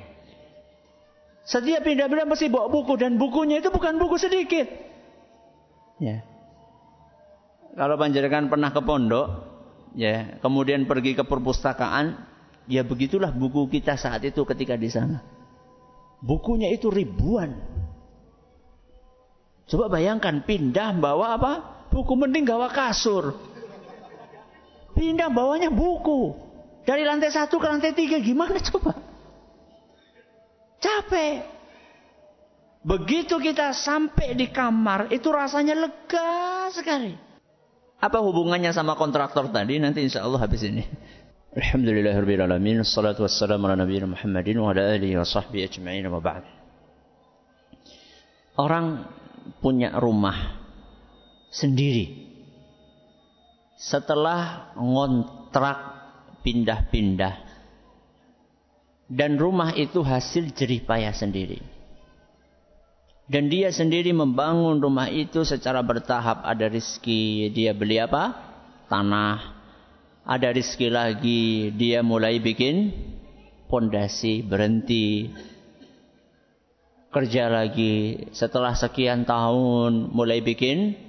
S1: Setiap pindah-pindah pasti bawa buku dan bukunya itu bukan buku sedikit. Ya. Kalau panjenengan pernah ke pondok, ya, kemudian pergi ke perpustakaan, ya begitulah buku kita saat itu ketika di sana. Bukunya itu ribuan. Coba bayangkan pindah bawa apa? Buku mending gawa kasur. Pindah bawahnya buku. Dari lantai satu ke lantai tiga gimana coba? Capek. Begitu kita sampai di kamar itu rasanya lega sekali. Apa hubungannya sama kontraktor tadi? Nanti insya Allah habis ini. Alhamdulillahirrahmanirrahim. Assalatu wassalamu ala nabiyina Muhammadin wa ala alihi wa sahbihi ajma'in. Orang punya rumah sendiri. Setelah ngontrak pindah-pindah dan rumah itu hasil jerih payah sendiri. Dan dia sendiri membangun rumah itu secara bertahap. Ada rizki, dia beli apa? Tanah. Ada rizki lagi, dia mulai bikin pondasi, berhenti. Kerja lagi, setelah sekian tahun mulai bikin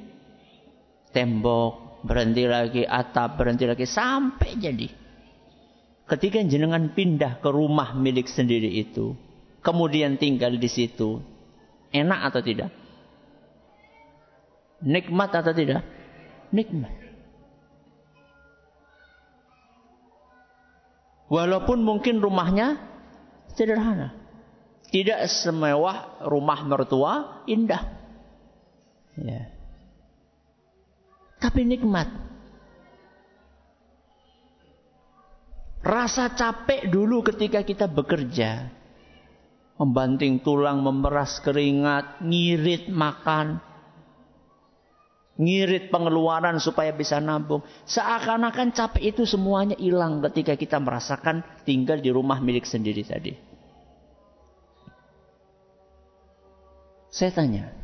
S1: tembok, berhenti lagi, atap, berhenti lagi, sampai jadi. Ketika jenengan pindah ke rumah milik sendiri itu, kemudian tinggal di situ, enak atau tidak? Nikmat atau tidak? Nikmat. Walaupun mungkin rumahnya sederhana. Tidak semewah rumah mertua indah. Ya tapi nikmat. Rasa capek dulu ketika kita bekerja. Membanting tulang, memeras keringat, ngirit makan. Ngirit pengeluaran supaya bisa nabung. Seakan-akan capek itu semuanya hilang ketika kita merasakan tinggal di rumah milik sendiri tadi. Saya tanya,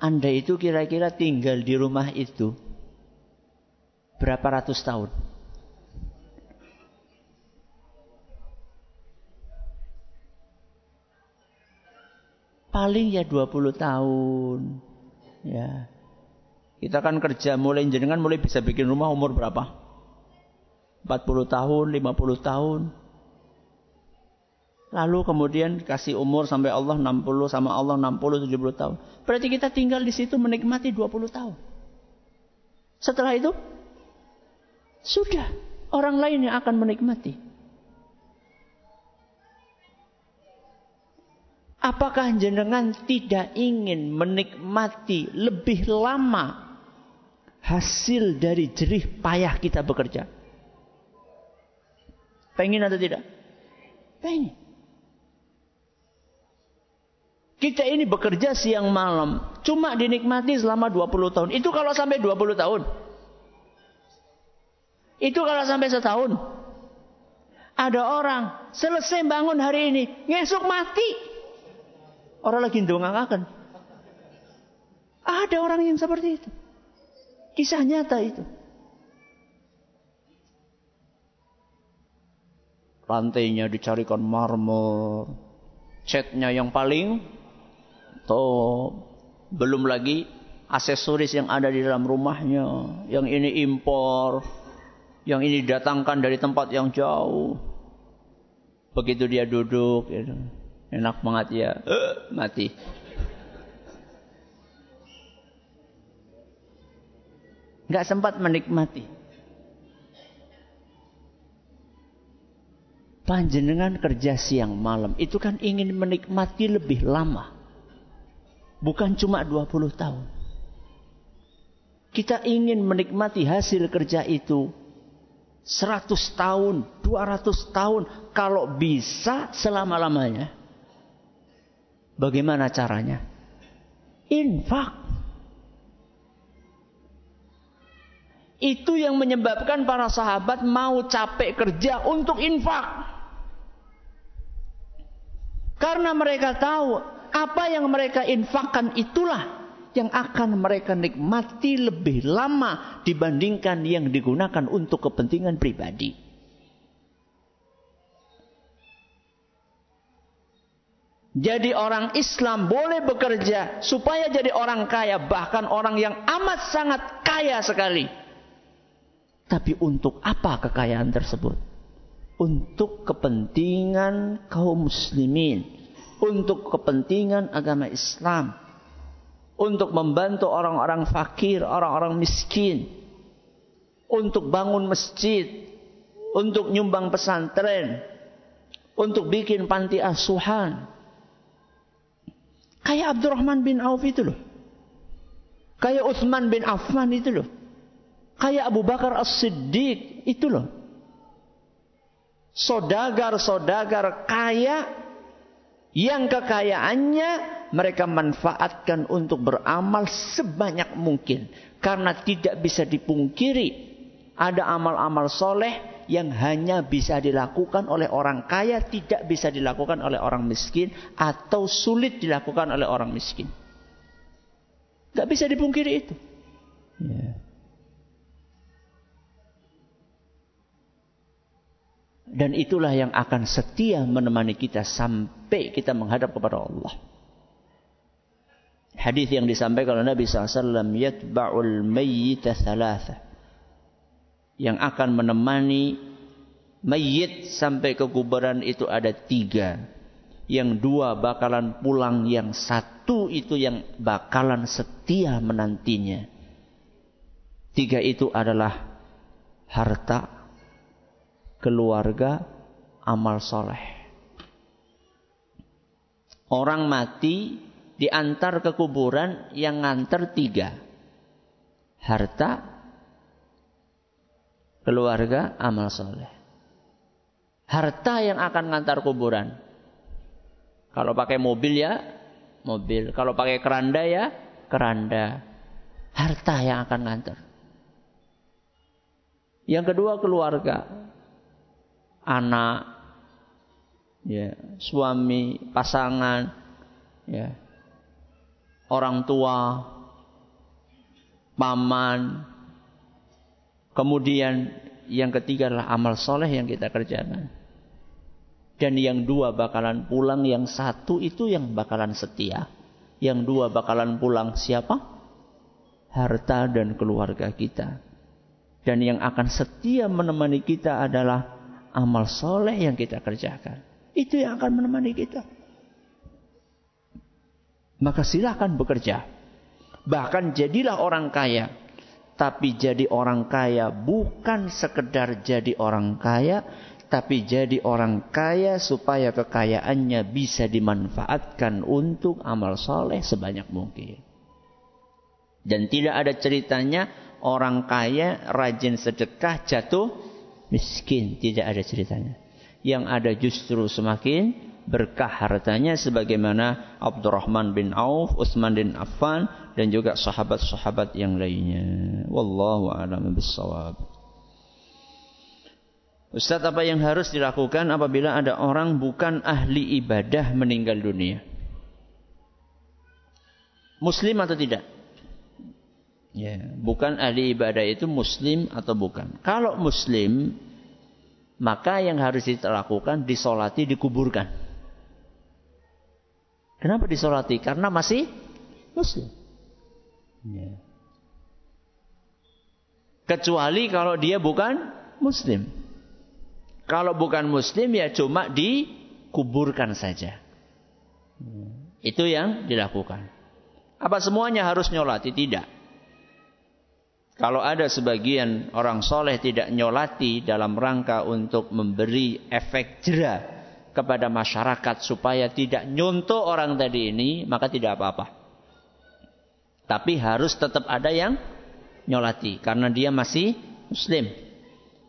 S1: Anda itu kira-kira tinggal di rumah itu berapa ratus tahun? Paling ya 20 tahun. Ya. Kita kan kerja mulai jenengan mulai bisa bikin rumah umur berapa? 40 tahun, 50 tahun. Lalu kemudian kasih umur sampai Allah 60 sama Allah 60 70 tahun. Berarti kita tinggal di situ menikmati 20 tahun. Setelah itu sudah orang lain yang akan menikmati. Apakah jenengan tidak ingin menikmati lebih lama hasil dari jerih payah kita bekerja? Pengen atau tidak? Pengen. Kita ini bekerja siang malam. Cuma dinikmati selama 20 tahun. Itu kalau sampai 20 tahun. Itu kalau sampai setahun. Ada orang selesai bangun hari ini. Ngesuk mati. Orang lagi ndongakaken. Ada orang yang seperti itu. Kisah nyata itu. Lantainya dicarikan marmer. Catnya yang paling top. Belum lagi aksesoris yang ada di dalam rumahnya. Yang ini impor. Yang ini datangkan dari tempat yang jauh. Begitu dia duduk. Gitu. Enak banget ya. Uh, mati. Nggak sempat menikmati. Panjenengan kerja siang malam. Itu kan ingin menikmati lebih lama. Bukan cuma 20 tahun. Kita ingin menikmati hasil kerja itu 100 tahun, 200 tahun. Kalau bisa selama-lamanya. Bagaimana caranya? Infak. Itu yang menyebabkan para sahabat mau capek kerja untuk infak. Karena mereka tahu apa yang mereka infakkan itulah yang akan mereka nikmati lebih lama dibandingkan yang digunakan untuk kepentingan pribadi. Jadi orang Islam boleh bekerja supaya jadi orang kaya, bahkan orang yang amat sangat kaya sekali. Tapi untuk apa kekayaan tersebut? Untuk kepentingan kaum muslimin, untuk kepentingan agama Islam, untuk membantu orang-orang fakir, orang-orang miskin, untuk bangun masjid, untuk nyumbang pesantren, untuk bikin panti asuhan, Kayak Abdurrahman bin Auf itu loh. Kayak Uthman bin Affan itu loh. Kayak Abu Bakar As-Siddiq itu loh. Sodagar-sodagar kaya yang kekayaannya mereka manfaatkan untuk beramal sebanyak mungkin. Karena tidak bisa dipungkiri ada amal-amal soleh yang hanya bisa dilakukan oleh orang kaya tidak bisa dilakukan oleh orang miskin atau sulit dilakukan oleh orang miskin. Gak bisa dipungkiri itu. Ya. Dan itulah yang akan setia menemani kita sampai kita menghadap kepada Allah. Hadis yang disampaikan oleh Nabi SAW, yatba'ul mayyita thalatha yang akan menemani mayit sampai ke kuburan itu ada tiga. Yang dua bakalan pulang, yang satu itu yang bakalan setia menantinya. Tiga itu adalah harta, keluarga, amal soleh. Orang mati diantar ke kuburan yang ngantar tiga. Harta, keluarga, amal soleh. Harta yang akan ngantar kuburan. Kalau pakai mobil ya mobil. Kalau pakai keranda ya keranda. Harta yang akan ngantar. Yang kedua keluarga. Anak, ya, suami, pasangan, ya, orang tua, paman. Kemudian yang ketiga adalah amal soleh yang kita kerjakan. Dan yang dua bakalan pulang, yang satu itu yang bakalan setia. Yang dua bakalan pulang siapa? Harta dan keluarga kita. Dan yang akan setia menemani kita adalah amal soleh yang kita kerjakan. Itu yang akan menemani kita. Maka silahkan bekerja. Bahkan jadilah orang kaya. Tapi jadi orang kaya bukan sekedar jadi orang kaya. Tapi jadi orang kaya supaya kekayaannya bisa dimanfaatkan untuk amal soleh sebanyak mungkin. Dan tidak ada ceritanya orang kaya rajin sedekah jatuh miskin. Tidak ada ceritanya. Yang ada justru semakin berkah hartanya sebagaimana Abdurrahman bin Auf, Utsman bin Affan dan juga sahabat-sahabat yang lainnya. Wallahu a'lam bishawab. Ustaz apa yang harus dilakukan apabila ada orang bukan ahli ibadah meninggal dunia? Muslim atau tidak? Ya, bukan ahli ibadah itu muslim atau bukan. Kalau muslim, maka yang harus dilakukan disolati, dikuburkan. Kenapa disolati? Karena masih muslim. Ya. Kecuali kalau dia bukan muslim. Kalau bukan muslim ya cuma dikuburkan saja. Itu yang dilakukan. Apa semuanya harus nyolati? Tidak. Kalau ada sebagian orang soleh tidak nyolati dalam rangka untuk memberi efek jerah kepada masyarakat supaya tidak nyontoh orang tadi ini, maka tidak apa-apa. Tapi harus tetap ada yang nyolati karena dia masih muslim.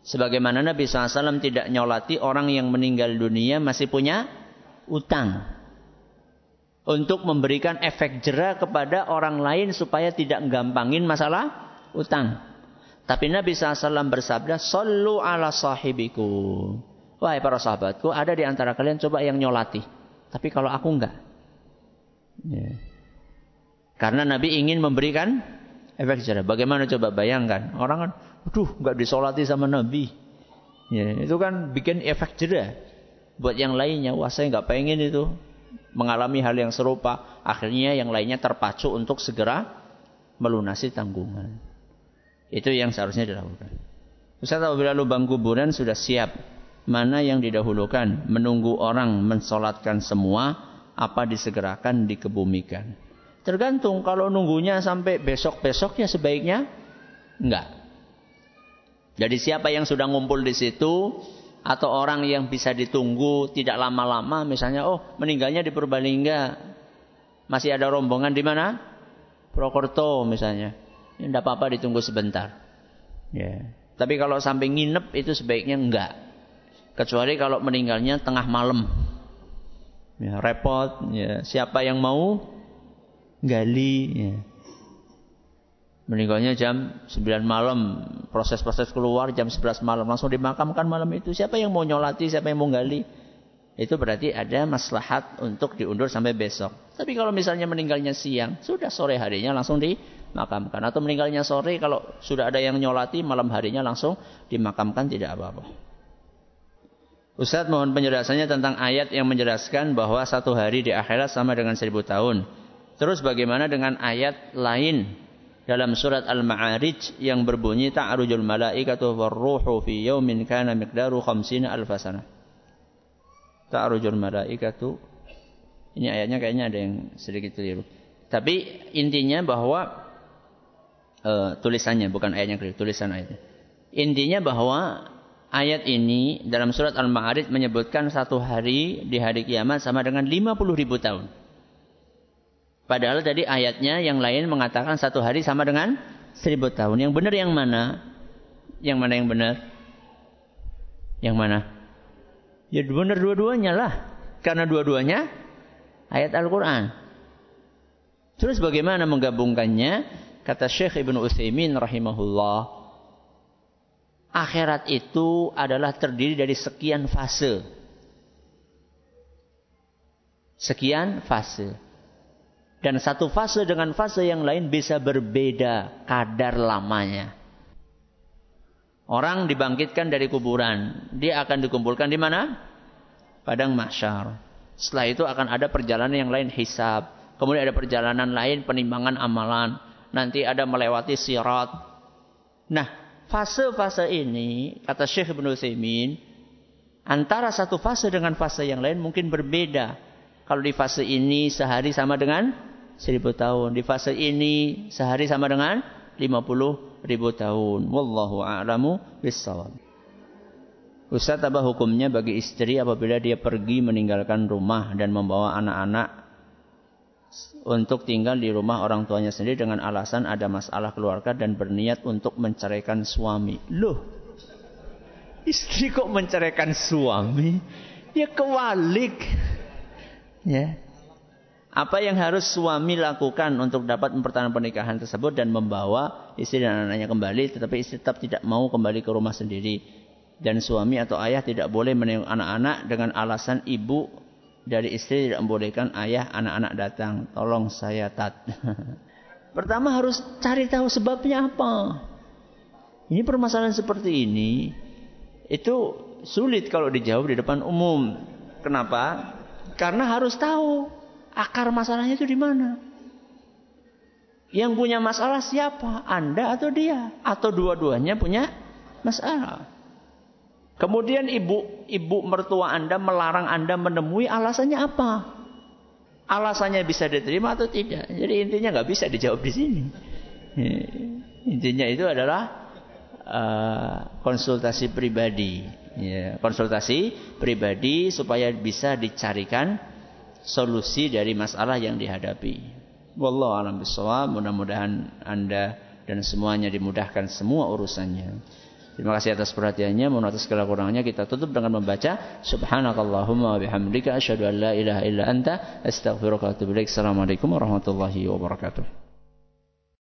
S1: Sebagaimana Nabi SAW tidak nyolati orang yang meninggal dunia masih punya utang. Untuk memberikan efek jerah kepada orang lain supaya tidak gampangin masalah utang. Tapi Nabi SAW bersabda, Sallu ala sahibikum. Wahai para sahabatku, ada di antara kalian coba yang nyolati. Tapi kalau aku enggak. Ya. Karena Nabi ingin memberikan efek jerah. Bagaimana coba bayangkan. Orang kan, aduh enggak disolati sama Nabi. Ya, itu kan bikin efek jerah. Buat yang lainnya, wah saya enggak pengen itu. Mengalami hal yang serupa. Akhirnya yang lainnya terpacu untuk segera melunasi tanggungan. Itu yang seharusnya dilakukan. Ustaz apabila lubang kuburan sudah siap mana yang didahulukan? Menunggu orang mensolatkan semua, apa disegerakan, dikebumikan? Tergantung kalau nunggunya sampai besok-besok ya sebaiknya enggak. Jadi siapa yang sudah ngumpul di situ atau orang yang bisa ditunggu tidak lama-lama misalnya oh meninggalnya di Purbalingga masih ada rombongan di mana? Prokerto misalnya. Tidak apa-apa ditunggu sebentar. Ya. Tapi kalau sampai nginep itu sebaiknya enggak. Kecuali kalau meninggalnya tengah malam. Ya, repot. Ya. Siapa yang mau gali. Ya. Meninggalnya jam 9 malam. Proses-proses keluar jam 11 malam. Langsung dimakamkan malam itu. Siapa yang mau nyolati, siapa yang mau gali. Itu berarti ada maslahat untuk diundur sampai besok. Tapi kalau misalnya meninggalnya siang, sudah sore harinya langsung dimakamkan. Atau meninggalnya sore, kalau sudah ada yang nyolati, malam harinya langsung dimakamkan tidak apa-apa. Ustaz mohon penjelasannya tentang ayat yang menjelaskan bahwa satu hari di akhirat sama dengan seribu tahun. Terus bagaimana dengan ayat lain dalam surat Al-Ma'arij yang berbunyi ta'arujul malaikatu warruhu fi yaumin kana miqdaru khamsina alfasana. Ta'arujul malaikatu ini ayatnya kayaknya ada yang sedikit keliru. Tapi intinya bahwa uh, tulisannya bukan ayatnya keliru, tulisan ayatnya. Intinya bahwa ayat ini dalam surat Al-Ma'arij menyebutkan satu hari di hari kiamat sama dengan 50 ribu tahun. Padahal tadi ayatnya yang lain mengatakan satu hari sama dengan seribu tahun. Yang benar yang mana? Yang mana yang benar? Yang mana? Ya benar dua-duanya lah. Karena dua-duanya ayat Al-Quran. Terus bagaimana menggabungkannya? Kata Syekh Ibn Utsaimin rahimahullah. Akhirat itu adalah terdiri dari sekian fase. Sekian fase. Dan satu fase dengan fase yang lain bisa berbeda kadar lamanya. Orang dibangkitkan dari kuburan. Dia akan dikumpulkan di mana? Padang mahsyar. Setelah itu akan ada perjalanan yang lain hisab. Kemudian ada perjalanan lain penimbangan amalan. Nanti ada melewati sirat. Nah, fase-fase ini, kata Syekh Ibn Utsaimin, antara satu fase dengan fase yang lain mungkin berbeda. Kalau di fase ini sehari sama dengan seribu tahun. Di fase ini sehari sama dengan lima puluh ribu tahun. Wallahu a'lamu bissawab. Ustaz apa hukumnya bagi istri apabila dia pergi meninggalkan rumah dan membawa anak-anak untuk tinggal di rumah orang tuanya sendiri dengan alasan ada masalah keluarga dan berniat untuk menceraikan suami. Loh, istri kok menceraikan suami? Ya kewalik. Ya, apa yang harus suami lakukan untuk dapat mempertahankan pernikahan tersebut dan membawa istri dan anaknya kembali, tetapi istri tetap tidak mau kembali ke rumah sendiri. Dan suami atau ayah tidak boleh menengok anak-anak dengan alasan ibu dari istri tidak membolehkan ayah anak-anak datang. Tolong saya tat. Pertama harus cari tahu sebabnya apa. Ini permasalahan seperti ini itu sulit kalau dijawab di depan umum. Kenapa? Karena harus tahu Akar masalahnya itu di mana? Yang punya masalah siapa? Anda atau dia? Atau dua-duanya punya masalah? Kemudian ibu ibu mertua Anda melarang Anda menemui alasannya apa? Alasannya bisa diterima atau tidak? Jadi intinya nggak bisa dijawab di sini. Intinya itu adalah uh, konsultasi pribadi. Ya, konsultasi pribadi supaya bisa dicarikan solusi dari masalah yang dihadapi. Wallahu alam. Mudah-mudahan Anda dan semuanya dimudahkan semua urusannya. Terima kasih atas perhatiannya. Mohon atas segala kurangnya kita tutup dengan membaca Subhanakallahumma wa bihamdika asyhadu an la ilaha illa anta astaghfiruka wa atubu. Assalamualaikum warahmatullahi wabarakatuh.